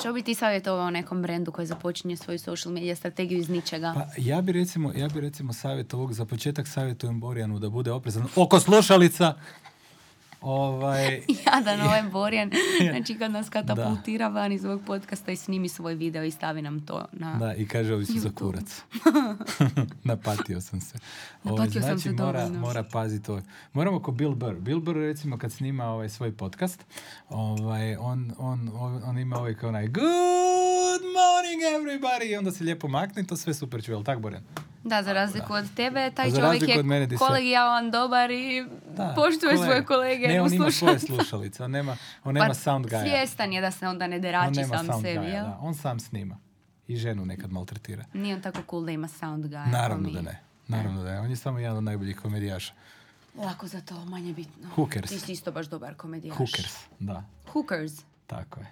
Što bi ti savjetovao nekom brendu koji započinje svoju social media strategiju iz ničega? Pa ja bi recimo, ja bi recimo savjetovao, za početak savjetujem Borjanu da bude oprezan oko slušalica. Ovaj, Jadan ovaj Borjan, znači kad nas katapultira van iz ovog podcasta i snimi svoj video i stavi nam to na... Da, i kaže ovi su za kurac. Napatio sam se. Ovaj, Napatio sam znači, se mora, dovoljno. mora paziti ovo. Moramo ko Bill Burr. Bill Burr recimo kad snima ovaj svoj podcast, ovaj, on, on, on, on ima ovaj kao onaj Good morning everybody i onda se lijepo makne i to sve super čuje, jel tak Borjan? Da, za razliku od tebe, taj čovjek je mene se- kolegijalan, dobar i Da, poštuje kolega. svoje kolege Ne, on ima svoje slušalice, on nema, on nema Pa sound guy. svjestan je da se onda ne On derači nema sam sound sebi, guya, da. On sam snima. I ženu nekad maltretira. Nije on tako cool da ima sound guy. Naravno ako da ne. Naravno da ne. On je samo jedan od najboljih komedijaša. Lako za to, manje bitno. Hookers. Ti si isto baš dobar komedijaš. Hookers, da. Hookers. Tako je.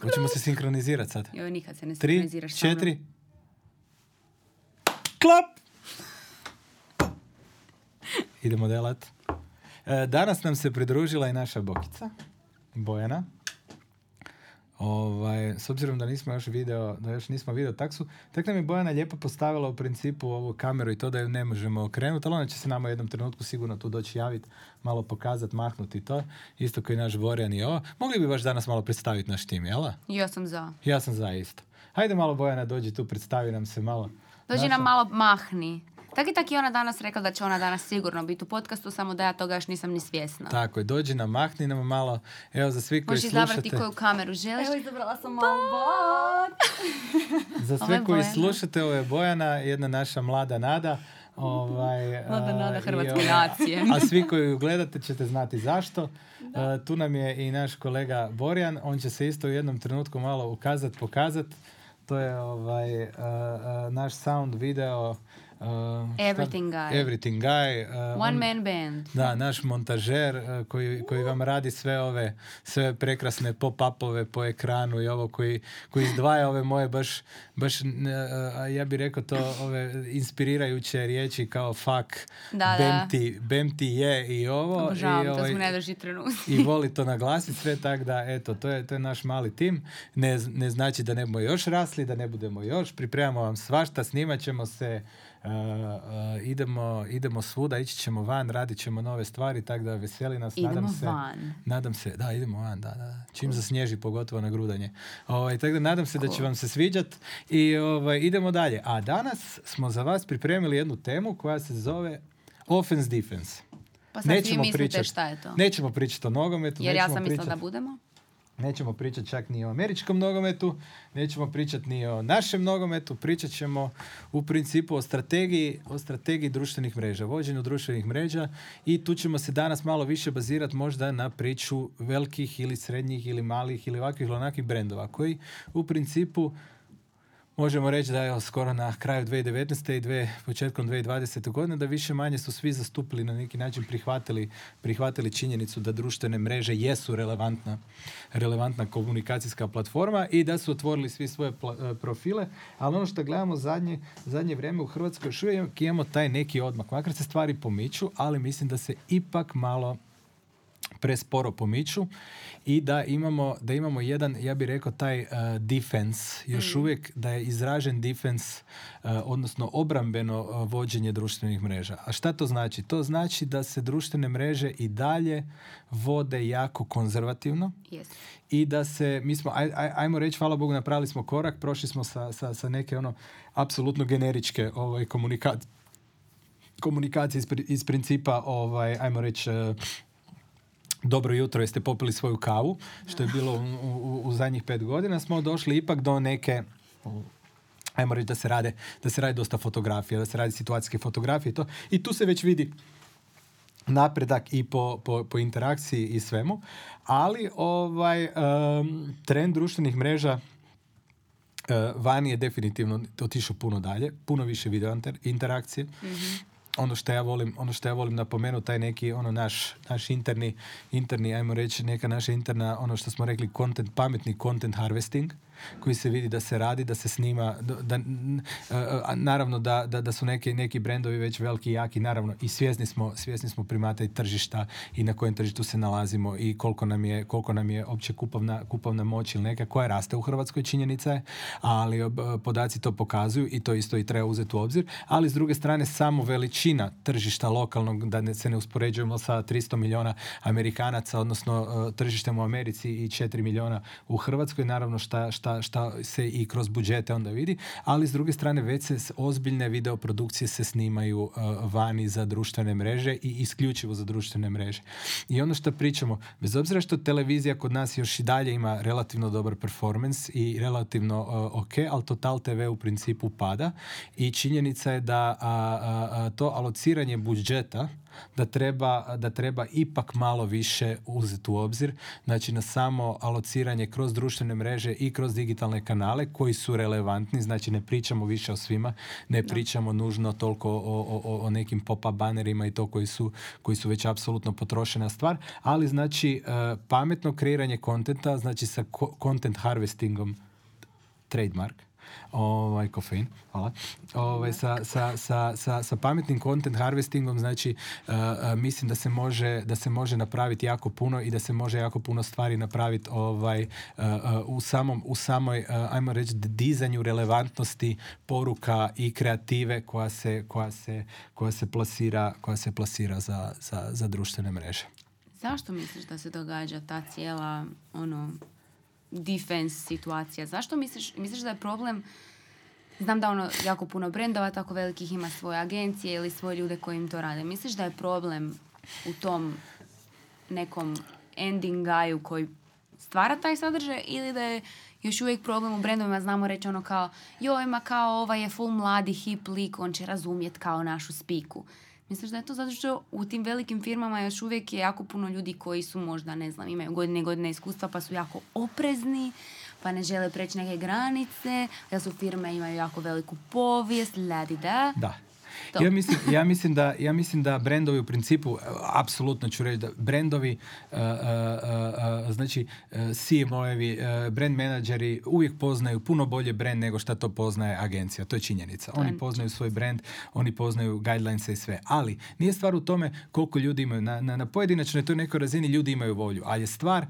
Hoćemo se sinkronizirati sad. Joj, nikad se ne Tri, sinkroniziraš mnom. četiri. Klap! Idemo delat. E, danas nam se pridružila i naša Bokica, Bojana. Ovaj, s obzirom da nismo još video, da još nismo video taksu, tek nam je Bojana lijepo postavila u principu ovu kameru i to da ju ne možemo okrenuti, ali ona će se nama u jednom trenutku sigurno tu doći javiti, malo pokazati, mahnuti i to. Isto koji naš Borjan i ovo. Mogli bi baš danas malo predstaviti naš tim, jel? Ja sam za. Ja sam za isto. Hajde malo Bojana dođi tu, predstavi nam se malo. Dođi Naša- nam malo mahni. Tak i tak je ona danas rekla da će ona danas sigurno biti u podcastu, samo da ja toga još nisam ni svjesna. Tako je, dođi nam, mahni nam malo. Evo, za svi koji Možeš izabrati slušate... koju kameru želiš. Evo izabrala sam malo bot. Za sve koji Bojana. slušate, ovo je Bojana, jedna naša mlada nada. Ovaj, Mlada a, nada i hrvatske ovaj, nacije. A svi koji ju gledate ćete znati zašto. A, tu nam je i naš kolega Borjan, on će se isto u jednom trenutku malo ukazat, pokazat. To je ovaj, a, a, naš sound video. Šta- Everything guy. Everything guy. a, One on- man band. Da, naš montažer eh, koji, koji vam radi sve ove sve prekrasne pop-upove po ekranu i ovo koji, koji izdvaja ove moje baš, baš eh, ja bih rekao to ove inspirirajuće riječi kao fuck, Da, bem, da. ti, bem ti je i ovo. Obožavam, i, to ovaj, najdraži trenuci. i voli to naglasiti sve tak da eto to je, to je naš mali tim ne, ne znači da ne budemo još rasli da ne budemo još pripremamo vam svašta snimat ćemo se uh, uh, idemo, idemo svuda ići ćemo van radit ćemo nove stvari tako da veseli nas Idemo nadam se van. nadam se da idemo van da, da, čim zasnježi pogotovo na grudanje ovaj, tako da nadam se da će vam se sviđat i ovaj, idemo dalje a danas smo za vas pripremili jednu temu koja se zove offense defense Pa sad svi mislite šta je to. Nećemo pričati o nogometu. Jer ja nećemo sam mislila da budemo. Nećemo pričati čak ni o američkom nogometu, nećemo pričati ni o našem nogometu, pričat ćemo u principu o strategiji, o strategiji društvenih mreža, vođenju društvenih mreža i tu ćemo se danas malo više bazirati možda na priču velikih ili srednjih ili malih ili ovakvih ili onakvih brendova koji u principu možemo reći da je skoro na kraju 2019. i dve, početkom 2020. godine da više manje su svi zastupili na neki način prihvatili, prihvatili činjenicu da društvene mreže jesu relevantna, relevantna komunikacijska platforma i da su otvorili svi svoje pla- e, profile, ali ono što gledamo zadnje, zadnje vrijeme u Hrvatskoj još uvijek imamo taj neki odmak, makar se stvari pomiču, ali mislim da se ipak malo presporo pomiču i da imamo, da imamo jedan, ja bih rekao, taj uh, defense, još uvijek da je izražen defense, uh, odnosno obrambeno uh, vođenje društvenih mreža. A šta to znači? To znači da se društvene mreže i dalje vode jako konzervativno Yes. i da se, mi smo, aj, aj- ajmo reći, hvala Bogu, napravili smo korak, prošli smo sa, sa, sa neke ono, apsolutno generičke ovaj, komunikacije komunikacije iz, iz principa, ovaj, ajmo reći, dobro jutro, jeste popili svoju kavu, što je bilo u, u, u zadnjih pet godina, smo došli ipak do neke ajmo reći da se rade, da se radi dosta fotografija, da se radi situacijske fotografije i to. I tu se već vidi napredak i po, po, po interakciji i svemu, ali ovaj em, trend društvenih mreža e, vani je definitivno otišao puno dalje, puno više video inter- interakcije. Ono što ja volim, ono što ja volim napomenuti, taj neki ono naš, naš interni, interni, ajmo reći, neka naša interna, ono što smo rekli, content, pametni content harvesting, koji se vidi da se radi, da se snima, da, naravno da, da, da su neki, neki brendovi već veliki i jaki, naravno i svjesni smo, svjesni smo primata i tržišta i na kojem tržištu se nalazimo i koliko nam je, koliko nam je opće kupovna, kupovna moć ili neka koja raste u Hrvatskoj činjenica je, ali podaci to pokazuju i to isto i treba uzeti u obzir, ali s druge strane samo veličina tržišta lokalnog, da ne, se ne uspoređujemo sa 300 milijuna Amerikanaca, odnosno tržištem u Americi i 4 milijuna u Hrvatskoj, naravno šta, šta šta, se i kroz budžete onda vidi, ali s druge strane već se ozbiljne videoprodukcije se snimaju uh, vani za društvene mreže i isključivo za društvene mreže. I ono što pričamo, bez obzira što televizija kod nas još i dalje ima relativno dobar performance i relativno uh, ok, ali Total TV u principu pada i činjenica je da to alociranje budžeta da treba, da treba ipak malo više uzeti u obzir. Znači na samo alociranje kroz društvene mreže i kroz digitalne kanale koji su relevantni, znači ne pričamo više o svima, ne pričamo nužno toliko o, o, o nekim pop-up banerima i to koji su, koji su već apsolutno potrošena stvar, ali znači e, pametno kreiranje kontenta, znači sa content harvestingom trademark, ovaj, kofein, hvala, ovaj, sa, sa, sa, sa, sa pametnim content harvestingom, znači uh, uh, mislim da se, može, da se može napraviti jako puno i da se može jako puno stvari napraviti ovaj, uh, u, samom, u samoj, ajmo reći, dizanju relevantnosti poruka i kreative koja se, koja se, koja se plasira, koja se plasira za, za, za društvene mreže. Zašto misliš da se događa ta cijela ono defense situacija. Zašto misliš, misliš da je problem Znam da ono jako puno brendova tako velikih ima svoje agencije ili svoje ljude koji im to rade. Misliš da je problem u tom nekom ending guyu koji stvara taj sadržaj ili da je još uvijek problem u brendovima, znamo reći ono kao joj, ma kao ovaj je full mladi, hip lik, on će razumjet kao našu spiku. Misliš da je to zato što u tim velikim firmama još uvijek je jako puno ljudi koji su možda, ne znam, imaju godine godine iskustva pa su jako oprezni, pa ne žele preći neke granice, da su firme imaju jako veliku povijest, ladi da. Da, ja mislim, ja, mislim da, ja mislim da brendovi u principu, apsolutno ću reći da brendovi, uh, uh, uh, znači CMO-evi, brand menadžeri uvijek poznaju puno bolje brand nego što to poznaje agencija. To je činjenica. Oni poznaju svoj brand, oni poznaju guidelines i sve. Ali nije stvar u tome koliko ljudi imaju. Na, na, na pojedinačnoj toj nekoj razini ljudi imaju volju. Ali je stvar,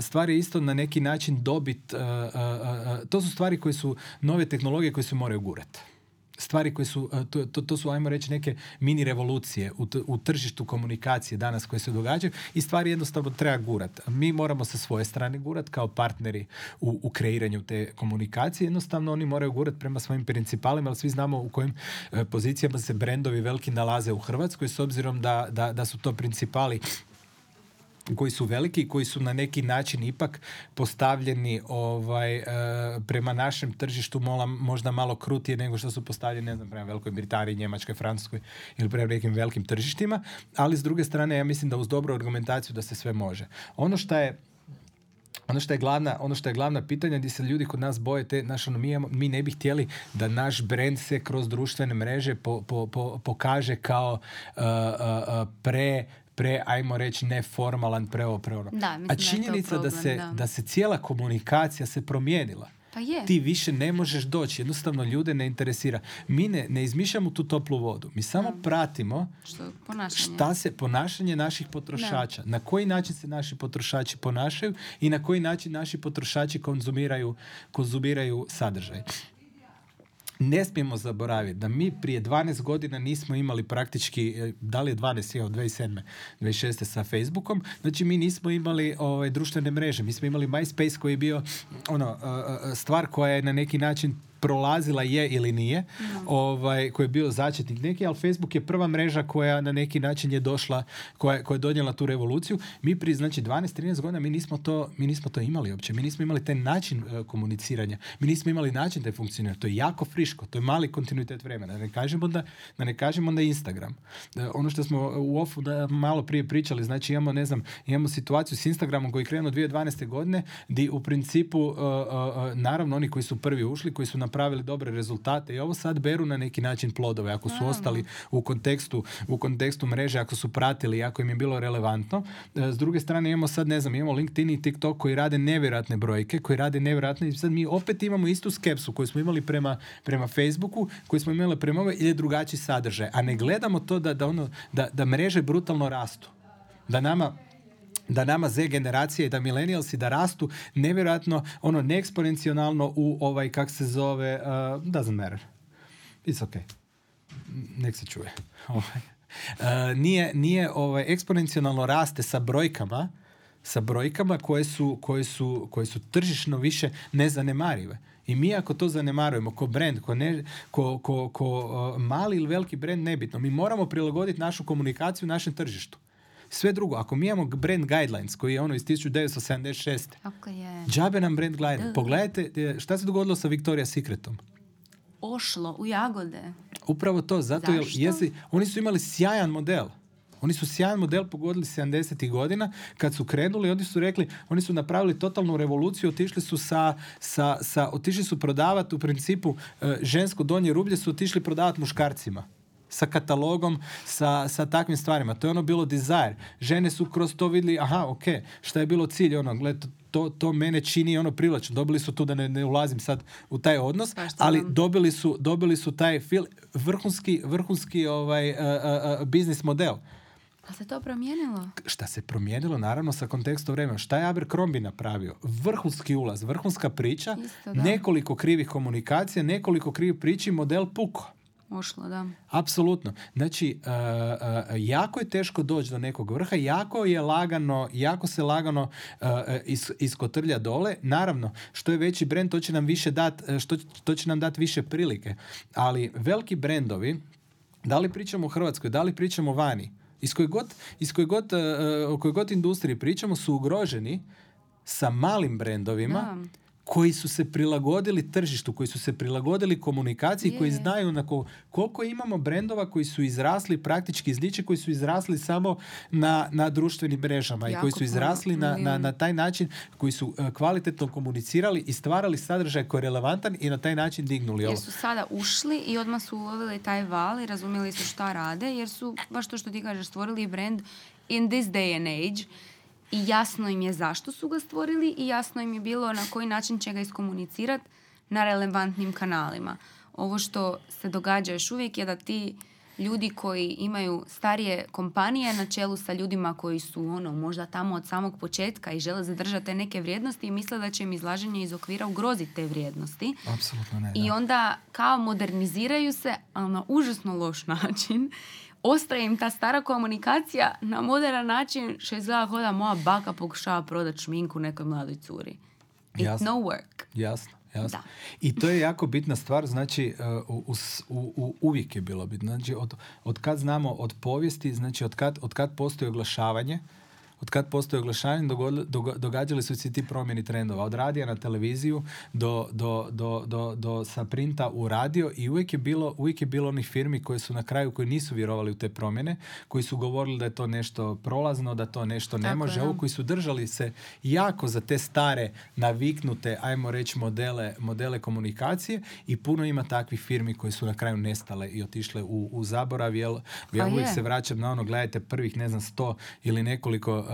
stvar je isto na neki način dobit, to su stvari koje su nove tehnologije koje se moraju gurati stvari koje su, e, to, to, to, su, ajmo reći, neke mini revolucije u, tržištu komunikacije danas koje se događaju i stvari jednostavno treba gurat. Mi moramo sa svoje strane gurat kao partneri u, u kreiranju te komunikacije. Jednostavno oni moraju gurat prema svojim principalima, ali svi znamo u kojim e, pozicijama se brendovi veliki nalaze u Hrvatskoj s obzirom da, da, da su to principali koji su veliki i koji su na neki način ipak postavljeni ovaj, e, prema našem tržištu mola, možda malo krutije nego što su postavljeni ne znam, prema Velikoj Britaniji, Njemačkoj, Francuskoj ili prema nekim velikim tržištima, ali s druge strane ja mislim da uz dobru argumentaciju da se sve može. Ono što je ono što je glavna, ono što je glavna pitanja gdje se ljudi kod nas boje te, naš, ono, mi, mi ne bi htjeli da naš brand se kroz društvene mreže po, po, po, pokaže kao uh, uh, pre pre, ajmo reći, neformalan, pre ovo, pre ono. Da, A činjenica da, se, da. da se cijela komunikacija se promijenila. Pa je. Ti više ne možeš doći, jednostavno ljude ne interesira. Mi ne, ne izmišljamo tu toplu vodu. Mi samo pratimo Što, ponašanje. šta se ponašanje naših potrošača, na koji način se naši potrošači ponašaju i na koji način naši potrošači konzumiraju, konzumiraju sadržaj ne smijemo zaboraviti da mi prije 12 godina nismo imali praktički, e, da li je 12, evo 2007. 2006. sa Facebookom, znači mi nismo imali ovaj, društvene mreže, mi smo imali MySpace koji je bio ono, e, e, stvar koja je na neki način prolazila je ili nije, ovaj, koji je bio začetnik neki, ali Facebook je prva mreža koja na neki način je došla, koja, koja je donijela tu revoluciju. Mi prije znači 12-13 godina mi nismo, to, mi nismo to imali uopće. Mi nismo imali taj način uh, komuniciranja. Mi nismo imali način da je funkcionira. To je jako friško. To je mali kontinuitet vremena. Da ne kažemo da, da ne kažemo da Instagram. Uh, ono što smo u ofu da malo prije pričali, znači imamo, ne znam, imamo situaciju s Instagramom koji je krenuo 2012. godine, di u principu, uh, naravno, oni koji su prvi ušli, koji su napravili dobre rezultate i ovo sad beru na neki način plodove ako su ostali u kontekstu, u kontekstu mreže, ako su pratili, ako im je bilo relevantno. E, S druge strane imamo sad, ne znam, imamo LinkedIn i TikTok koji rade nevjerojatne brojke, koji rade nevjerojatne i sad mi opet imamo istu skepsu koju smo imali prema, prema Facebooku, koju smo imali prema ovoj ili drugačiji sadržaj. A ne gledamo to da, da, ono, da, da mreže brutalno rastu. Da nama da nama Z generacije da millennialsi da rastu nevjerojatno ono ne eksponencijalno u ovaj kak se zove uh, doesn't matter it's okay nek se čuje Ovaj. Uh, nije, nije ovaj, eksponencijalno raste sa brojkama sa brojkama koje su, koje su, koje su tržišno više nezanemarive. I mi ako to zanemarujemo ko brand, ko, ne, ko, ko, ko uh, mali ili veliki brand, nebitno. Mi moramo prilagoditi našu komunikaciju našem tržištu. Sve drugo, ako mi imamo brand guidelines koji je ono iz 1976. Tako je. Džabe nam brand guidelines. Pogledajte e, šta se dogodilo sa Victoria's Secretom. Ošlo u jagode. Upravo to, zato jer jesi, oni su imali sjajan model. Oni su sjajan model pogodili 70. godina kad su krenuli, oni su rekli, oni su napravili totalnu revoluciju, otišli su sa, sa, sa otišli su prodavati u principu e, žensko donje rublje su otišli prodavati muškarcima sa katalogom, sa, sa takvim stvarima. To je ono bilo desire. Žene su kroz to vidjeli, aha, ok, šta je bilo cilj, ono, gled, to, to mene čini ono privlačno. Dobili su tu da ne, ne ulazim sad u taj odnos, ali dobili su, dobili su taj fil, vrhunski, vrhunski ovaj, uh, uh, uh, biznis model. A se to promijenilo? Šta se promijenilo, naravno, sa kontekstom vremena. Šta je Abercrombie napravio? Vrhunski ulaz, vrhunska priča, Isto, nekoliko krivih komunikacija, nekoliko krivih priči, model puko. Ošlo, da. Apsolutno. Znači, uh, uh, jako je teško doći do nekog vrha, jako je lagano, jako se lagano uh, is, iskotrlja dole. Naravno, što je veći brend, to će nam više dat, što, to će nam dati više prilike. Ali veliki brendovi, da li pričamo o Hrvatskoj, da li pričamo vani, iz koje god, iz koje god, uh, o kojoj god industriji pričamo, su ugroženi sa malim brendovima Da. Koji su se prilagodili tržištu, koji su se prilagodili komunikaciji, koji znaju na ko, koliko imamo brendova koji su izrasli praktički iz niče, koji su izrasli samo na, na društvenim mrežama i Jako koji su izrasli na, na, na taj način, koji su e, kvalitetno komunicirali i stvarali sadržaj koji je relevantan i na taj način dignuli ovo. Jer su sada ušli i odmah su ulovili taj val i razumjeli su šta rade, jer su, baš to što ti kažeš, stvorili brand in this day and age i jasno im je zašto su ga stvorili i jasno im je bilo na koji način će ga iskomunicirati na relevantnim kanalima. Ovo što se događa još uvijek je da ti ljudi koji imaju starije kompanije na čelu sa ljudima koji su ono možda tamo od samog početka i žele zadržati te neke vrijednosti i misle da će im izlaženje iz okvira ugroziti te vrijednosti. Apsolutno ne. I da. onda kao moderniziraju se, ali na užasno loš način. Ostaje im ta stara komunikacija na modern način što izgleda kao da moja baka pokušava prodati šminku nekoj mladoj curi. It's Jasno. no work. Jasno, jasno. Da. I to je jako bitna stvar, znači uh, u, u- u- uvijek je bilo bitno. Znači od, od kad znamo od povijesti, znači od kad, od kad postoji oglašavanje, od kad dogodili- doga- događali su se ti promjeni trendova. Od radija na televiziju do, do, do, do, do sa printa u radio i uvijek je bilo, uvijek je bilo onih firmi koje su na kraju, koji nisu vjerovali u te promjene, koji su govorili da je to nešto prolazno, da to nešto ne Tako može. Ovo koji su držali se jako za te stare naviknute, ajmo reći, modele, modele komunikacije i puno ima takvih firmi koje su na kraju nestale i otišle u, u zaborav, jer ja Pa uvijek je. se vraćam na ono, gledajte prvih, ne znam, sto ili nekoliko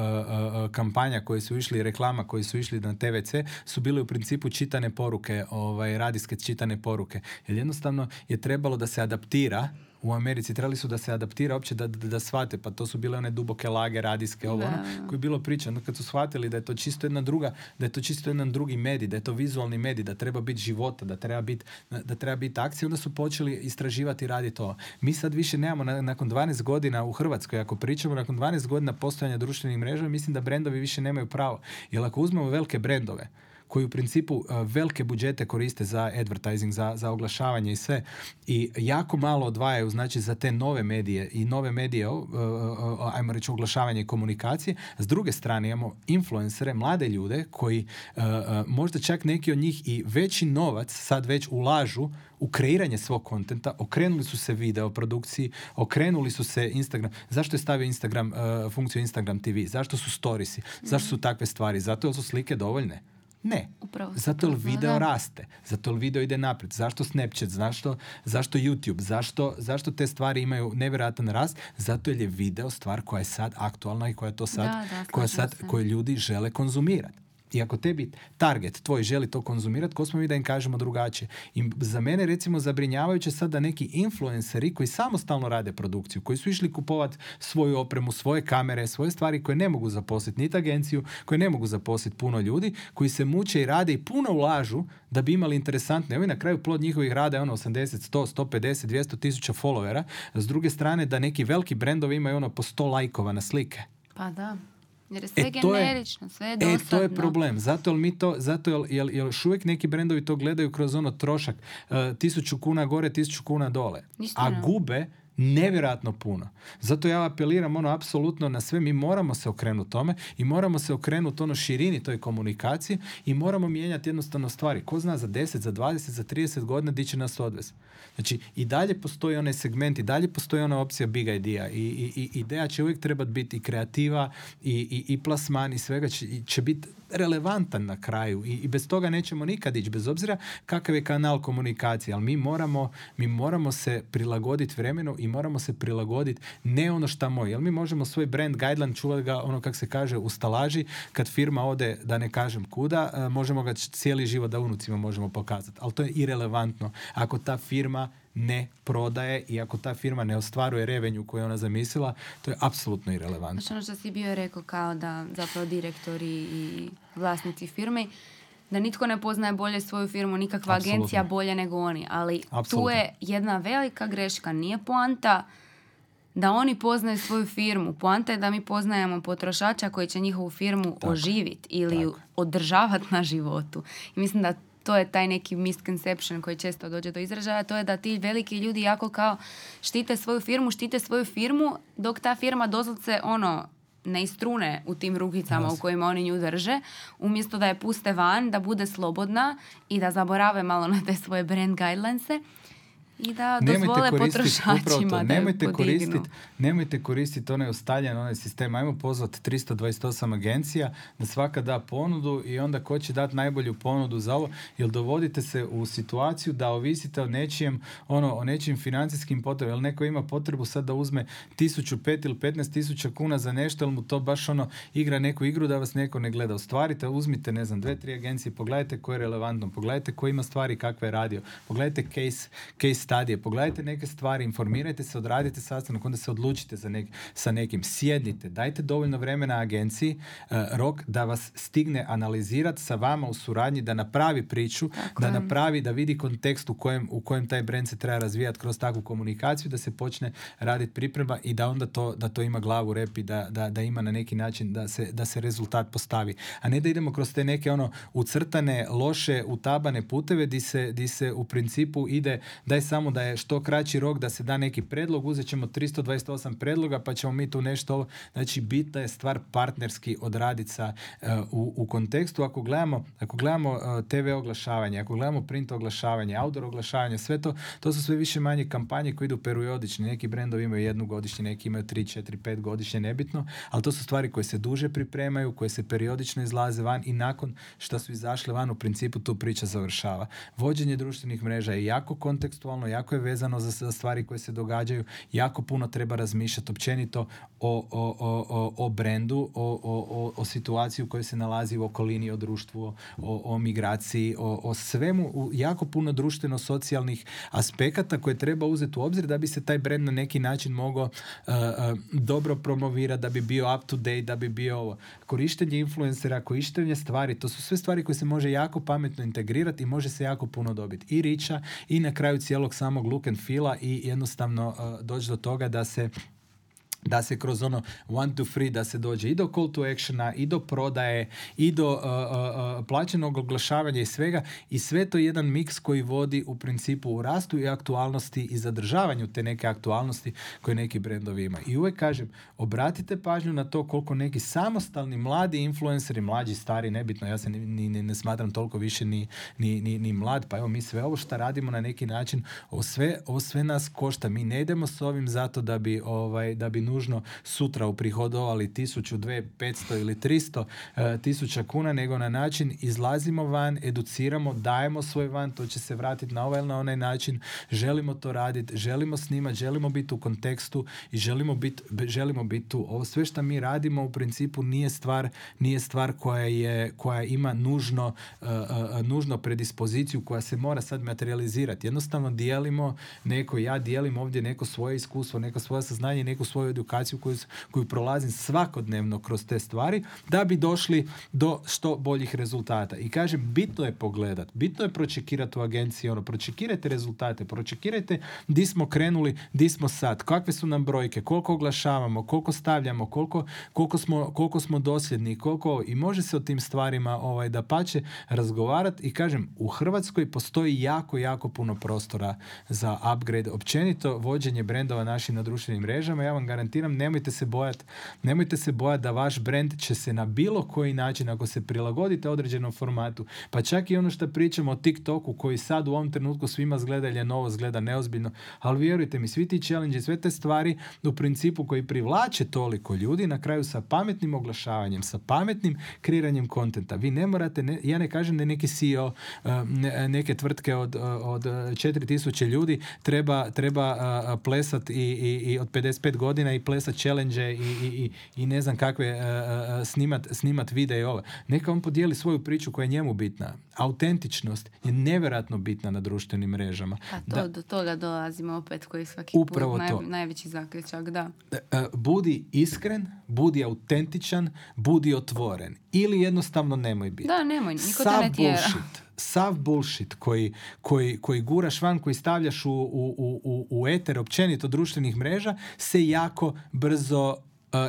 kampanja koje su išli, reklama koje su išli na TVC, su bile u principu čitane poruke, ovaj, radijske čitane poruke. Jer jednostavno je trebalo da se adaptira u Americi trebali su da se adaptira uopće da, da, da shvate, pa to su bile one duboke lage radijske, ovo, Da, ono, da. koji je bilo priča. Onda kad su shvatili da je to čisto jedna druga, da je to čisto jedan drugi medij, da je to vizualni medij, da treba biti života, da treba biti da treba biti akcija, onda su počeli istraživati i raditi to. Mi sad više nemamo, na- nakon 12 godina u Hrvatskoj, ako pričamo, nakon 12 godina postojanja društvenih mreža, mislim da brendovi više nemaju pravo. Jer ako uzmemo velike brendove, koji u principu uh, velike budžete koriste za advertising, za, za oglašavanje i sve i jako malo odvajaju znači za te nove medije i nove medije, uh, uh, ajmo reći oglašavanje i komunikacije. S druge strane imamo influencere, mlade ljude koji možda čak neki od njih i veći novac sad već ulažu u kreiranje svog kontenta, okrenuli su se video produkciji, okrenuli su se Instagram. Zašto je stavio Instagram, uh, funkciju Instagram TV? Zašto su storiesi? Zašto su takve stvari? Zato jer su slike dovoljne. Ne. Upravo Zato jer video da. raste. Zato jer video ide naprijed. Zašto Snapchat? Zašto, zašto YouTube? Zašto, zašto te stvari imaju nevjerojatan rast? Zato jer je video stvar koja je sad aktualna i koja to sad, Da, da, koja sad, se. koju ljudi žele konzumirati. I ako tebi target tvoj želi to konzumirati, ko smo mi da im kažemo drugačije? I za mene recimo zabrinjavajuće sad da neki influenceri koji samostalno rade produkciju, koji su išli kupovati svoju opremu, svoje kamere, svoje stvari koje ne mogu zaposliti niti agenciju, koje ne mogu zaposliti puno ljudi, koji se muče i rade i puno ulažu da bi imali interesantne. Evo i na kraju plod njihovih rada je ono 80, 100, 150, 200 tisuća followera. S druge strane da neki veliki brendovi imaju ono po 100 lajkova na slike. Pa da. Jer je sve E, to je- generično, sve je E, dosadno. to je problem. Zato jer mi to, zato jer, jer, jer još uvijek neki brendovi to gledaju kroz ono trošak. e, tisuću kuna gore, tisuću kuna dole. Istina. A gube nevjerojatno puno. Zato ja apeliram ono apsolutno na sve, mi moramo se okrenuti tome i moramo se okrenuti ono širini toj komunikaciji i moramo mijenjati jednostavno stvari. Ko zna za 10, za 20, za 30 godina di će nas odvesti. Znači, i dalje postoji onaj segment, i dalje postoji ona opcija big idea i, i, i ideja će uvijek trebati biti i kreativa i, i, i plasman i svega će, će biti relevantan na kraju i, i bez toga nećemo nikad ići, bez obzira kakav je kanal komunikacije, ali mi moramo, mi moramo se prilagoditi vremenu i moramo se prilagoditi ne ono šta moj, jer mi možemo svoj brand guideline čuvati ga ono kak se kaže u stalaži, kad firma ode da ne kažem kuda, e, možemo ga cijeli život da unucima možemo pokazati, ali to je irelevantno. Ako ta firma ne prodaje i ako ta firma ne ostvaruje revenju koju je ona zamislila, to je apsolutno irelevantno. Znači ono što si bio rekao kao da zapravo direktori i vlasnici firme da nitko ne poznaje bolje svoju firmu, nikakva Apsolutno. agencija bolje nego oni. Ali tu Apsolutno. je jedna velika greška. Nije poanta da oni poznaju svoju firmu. Poanta je da mi poznajemo potrošača koji će njihovu firmu oživiti ili Tako. održavati na životu. I mislim da to je taj neki misconception koji često dođe do izražaja, to je da ti veliki ljudi jako kao štite svoju firmu, štite svoju firmu, dok ta firma doslovce ono ne istrune u tim rukicama u kojima oni nju drže, umjesto da je puste van, da bude slobodna i da zaborave malo na te svoje brand guidelinese i da dozvole potrošačima upravo to, da nemojte podignu. koristiti, nemojte koristiti onaj ustaljen onaj sistem. Ajmo pozvati 328 agencija da svaka da ponudu i onda ko će dati najbolju ponudu za ovo, jer dovodite se u situaciju da ovisite o nečijem, ono, o nečijim financijskim potrebama. Jel neko ima potrebu sad da uzme 1005 ili 15 tisuća kuna za nešto, jel mu to baš ono igra neku igru da vas neko ne gleda. Ostvarite, uzmite, ne znam, dve, tri agencije, pogledajte ko je relevantno, pogledajte ko ima stvari kakve je radio, pogledajte case, case studije, pogledajte neke stvari, informirajte se, odradite sastanak, onda se odlučite za nek, sa nekim, sjednite, dajte dovoljno vremena agenciji, eh, rok da vas stigne analizirati sa vama u suradnji, da napravi priču, Tako da je. napravi, da vidi kontekst u kojem, u kojem taj brand se treba razvijati kroz takvu komunikaciju, da se počne raditi priprema i da onda to, da to ima glavu rep i da, da, da ima na neki način da se, da se rezultat postavi. A ne da idemo kroz te neke ono ucrtane, loše, utabane puteve di se, di se u principu ide, daj samo da je što kraći rok da se da neki predlog, uzet ćemo 328 predloga pa ćemo mi tu nešto, znači bitna je stvar partnerski odraditi sa, e, u, u kontekstu, ako gledamo, ako gledamo e, TV oglašavanje, ako gledamo print oglašavanje, outdoor oglašavanje, sve to, to su sve više manje kampanje koje idu periodični, neki brendovi imaju jednu godišnje, neki imaju 3, 4, 5 godišnje, nebitno, ali to su stvari koje se duže pripremaju, koje se periodično izlaze van i nakon što su izašle van, u principu tu priča završava. Vođenje društvenih mreža je jako kontekstualno, jako je vezano za, stvari koje se događaju, jako puno treba razmišljati općenito o, o, o, o, brendu, o, o, o, o situaciji u kojoj se nalazi u okolini, o društvu, o, o migraciji, o, o svemu, jako puno društveno-socijalnih aspekata koje treba uzeti u obzir da bi se taj brend na neki način mogao uh, uh, dobro promovirati, da bi bio up to date, da bi bio ovo. Korištenje influencera, korištenje stvari, to su sve stvari koje se može jako pametno integrirati i može se jako puno dobiti. I riča i na kraju cijelog samog look and feela i jednostavno uh, doći do toga da se da se kroz ono one to free da se dođe i do call to actiona i do prodaje i do uh, uh, uh, plaćenog oglašavanja i svega i sve to je jedan miks koji vodi u principu u rastu i aktualnosti i zadržavanju te neke aktualnosti koje neki brendovi imaju. I uvijek kažem, obratite pažnju na to koliko neki samostalni mladi influenceri, mlađi, stari, nebitno, ja se ni, ni- ne smatram toliko više ni, ni, ni mlad, pa evo mi sve ovo što radimo na neki način, ovo sve, ovo sve nas košta. Mi ne idemo s ovim zato da bi, ovaj, da bi nužno sutra uprihodovali tisuću, dve, petsto ili tristo e, tisuća kuna, nego na način izlazimo van, educiramo, dajemo svoj van, to će se vratiti na ovaj ili na onaj način, želimo to raditi, želimo snimati, želimo biti u kontekstu i želimo biti želimo biti tu. Ovo sve što mi radimo u principu nije stvar, nije stvar koja, je, koja ima nužno, uh, uh, nužno predispoziciju koja se mora sad materializirati. Jednostavno dijelimo neko, ja dijelim ovdje neko svoje iskustvo, neko svoje saznanje, neku svoju koju, koju prolazim svakodnevno kroz te stvari da bi došli do što boljih rezultata. I kažem, bitno je pogledat, bitno je pročekirati u agenciji, ono, pročekirajte rezultate, pročekirajte di smo krenuli, di smo sad, kakve su nam brojke, koliko oglašavamo, koliko stavljamo, koliko, koliko, smo, koliko smo dosljedni, koliko i može se o tim stvarima ovaj, da pače razgovarati i kažem, u Hrvatskoj postoji jako, jako puno prostora za upgrade. Općenito, vođenje brendova našim na društvenim mrežama, ja vam garantiram, nemojte se bojati, nemojte se bojati da vaš brend će se na bilo koji način, ako se prilagodite određenom formatu, pa čak i ono što pričamo o TikToku, koji sad u ovom trenutku svima zgleda ili je novo, zgleda neozbiljno, ali vjerujte mi, svi ti challenge, sve te stvari u principu koji privlače toliko ljudi, na kraju sa pametnim oglašavanjem, sa pametnim kreiranjem kontenta. Vi ne morate, ne, ja ne kažem da neki CEO neke tvrtke od, od 4000 ljudi treba, treba plesat i, i, i od 55 godina i plesat challenge i, i, i ne znam kakve snimat, snimat vide i ovo. Neka on podijeli svoju priču koja je njemu bitna. Autentičnost je nevjerojatno bitna na društvenim mrežama. A to, da, do toga dolazimo opet koji svaki Upravo put to. najveći zaključak, da. E, budi iskren, budi autentičan, budi otvoren. Ili jednostavno nemoj biti. Da, nemoj, niko te Sav ne tjera. bullshit, sav bullshit koji, koji, koji guraš van, koji stavljaš u, u, u, u- eter općenito društvenih mreža, se jako brzo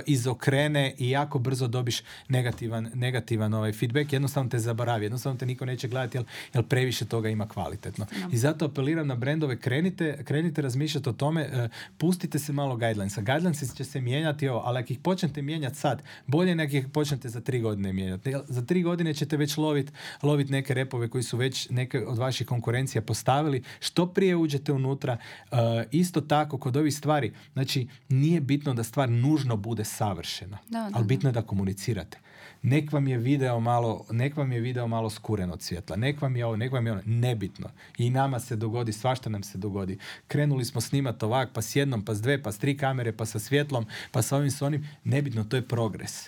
izokrene i jako brzo dobiš negativan, negativan ovaj feedback, jednostavno te zaboravi, jednostavno te niko neće gledati jer, jer previše toga ima kvalitetno. I zato apeliram na brendove, krenite, krenite razmišljati o tome, uh, pustite se malo guidelinesa. Guidelinesi će se mijenjati, ovo, ali ako ih počnete mijenjati sad, bolje nek ih počnete za tri godine mijenjati. Za tri godine ćete već lovit, lovit neke repove koji su već neke od vaših konkurencija postavili. Što prije uđete unutra, uh, isto tako kod ovih stvari, znači nije bitno da stvar nužno bude savršena, Da, da, ali bitno je da komunicirate. Nek vam je video malo, nek vam je video malo skuren od svjetla, nek vam je ovo, nek vam je ono, nebitno. I nama se dogodi, svašta nam se dogodi. Krenuli smo snimat ovak, pa s jednom, pa s dve, pa s tri kamere, pa sa svjetlom, pa sa ovim, s onim, nebitno, to je progres.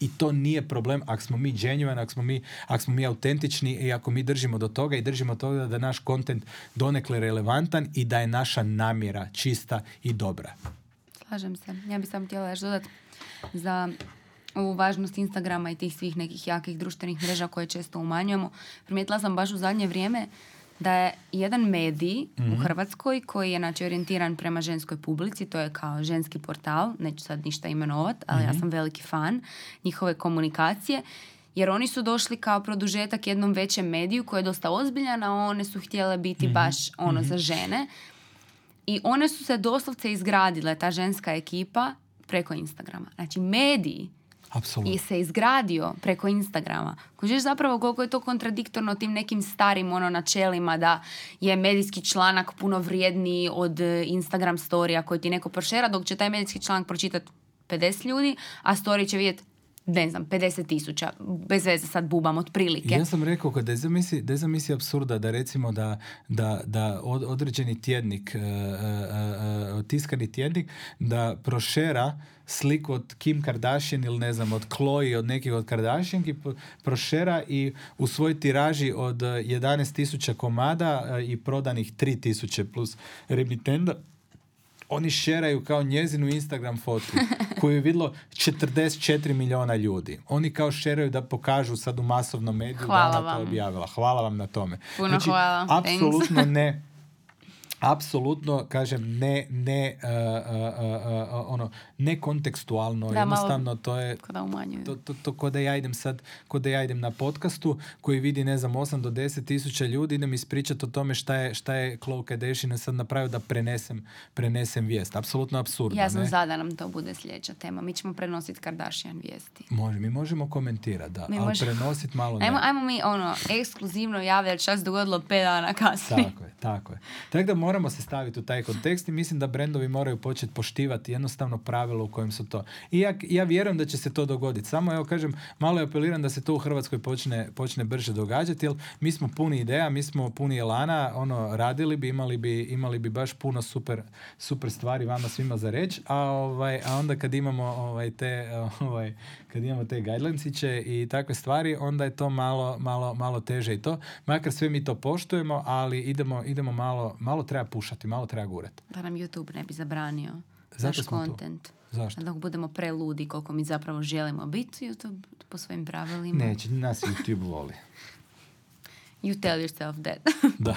I to nije problem ako smo mi genuine, ako smo mi, ako smo mi autentični i ako mi držimo do toga i držimo toga da je naš kontent donekle relevantan i da je naša namjera čista i dobra. Slažem se. Ja bih samo htjela još dodati za ovu važnost Instagrama i tih svih nekih jakih društvenih mreža koje često umanjujemo. Primijetila sam baš u zadnje vrijeme da je jedan medij u Hrvatskoj koji je znači, orijentiran prema ženskoj publici, to je kao ženski portal, neću sad ništa imenovat, ali ja sam veliki fan njihove komunikacije, jer oni su došli kao produžetak jednom većem mediju koji je dosta ozbiljan, a one su htjele biti baš ono za žene. I one su se doslovce izgradile, ta ženska ekipa, preko Instagrama. Znači, mediji Apsolutno. i se izgradio preko Instagrama. Kužiš zapravo koliko je to kontradiktorno tim nekim starim ono načelima da je medijski članak puno vrijedniji od e, Instagram storija koji ti neko prošera, dok će taj medijski članak pročitati 50 ljudi, a story će vidjeti ne znam, 50 tisuća, bez veze sad bubam otprilike. Ja sam rekao da zamisli, da zamisli apsurda da recimo da, da, da od- određeni tjednik, e, e, e, tiskani tjednik, da prošera sliku od Kim Kardashian ili ne znam, od Chloe, od nekih od Kardashianki, prošera i u svoj tiraži od e, 11.000 komada i prodanih 3.000 plus remitenda, oni šeraju kao njezinu Instagram fotu koju je vidjelo 44 miliona ljudi. Oni kao šeraju da pokažu sad u masovnom mediju Hvala da ona to vam. objavila. Hvala vam na tome. Puno znači, hvala. Apsolutno ne apsolutno kažem ne ne uh, uh, uh, uh, ono ne kontekstualno Da, malo- jednostavno to je to, to, to ko da ja idem sad, ko da ja idem na podcastu koji vidi, ne znam, 8 do 10 tisuća ljudi, idem ispričati o tome šta je, šta je Khloe Kardashian sad napravio da prenesem, prenesem vijest. Apsolutno apsurdno, Ja sam ne? za da nam to bude sljedeća tema. Mi ćemo prenositi Kardashian vijesti. Može, mi možemo komentirati, da, Mi ali možemo- prenosit malo ne. Ajmo, ajmo mi ono, ekskluzivno javljati šta se dogodilo pet dana kasnije. Tako je, tako je. Tako da moramo se staviti u taj kontekst i mislim da brendovi moraju početi poštivati jednostavno pravilo u kojem su to. I ja, ja vjerujem da će se to dogoditi. Samo evo kažem, malo je apeliram da se to u Hrvatskoj počne, počne brže događati, jer mi smo puni ideja, mi smo puni elana, ono, radili bi, imali bi, imali bi baš puno super, super stvari vama svima za reći, a, ovaj, a onda kad imamo ovaj, te, ovaj, kad imamo te guidelinesiće i takve stvari, onda je to malo, malo, malo teže i to. Makar sve mi to poštujemo, ali idemo, idemo malo, malo treba pušati, malo treba gurati. Da nam YouTube ne bi zabranio Zato naš tu. content. Zašto? Dok budemo preludi koliko mi zapravo želimo biti, YouTube po svojim pravilima. Neće, nas YouTube voli. You tell yourself that. Da.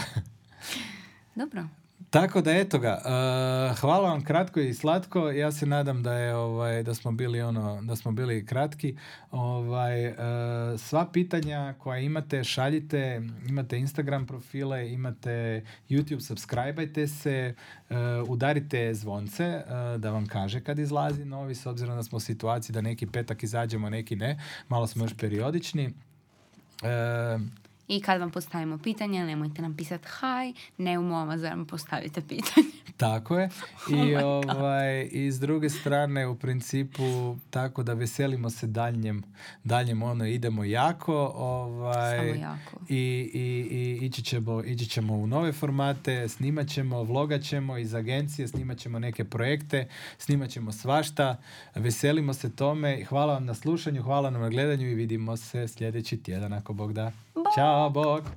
Dobro. Tako da eto ga, uh, hvala vam kratko i slatko. Ja se nadam da je ovaj da smo bili ono da smo bili kratki. Ovaj uh, sva pitanja koja imate šaljite, imate Instagram profile, imate YouTube subscribeajte se, uh, udarite zvonce uh, da vam kaže kad izlazi novi s obzirom da smo u situaciji da neki petak izađemo, neki ne. Malo smo još periodični. I kad vam postavimo pitanje, nemojte nam pisati haj, ne u zar vam postavite pitanje. Tako je. I, ovaj, I s druge strane, u principu, tako da veselimo se daljnjem, daljnjem ono, idemo jako. Ovaj, Samo jako. I, i, i ići, ćemo, ići ćemo u nove formate, snimat ćemo, vlogat ćemo iz agencije, snimat ćemo neke projekte, snimat ćemo svašta. Veselimo se tome. Hvala vam na slušanju, hvala nam na gledanju i vidimo se sljedeći tjedan ako Bog da. Bak. Tja.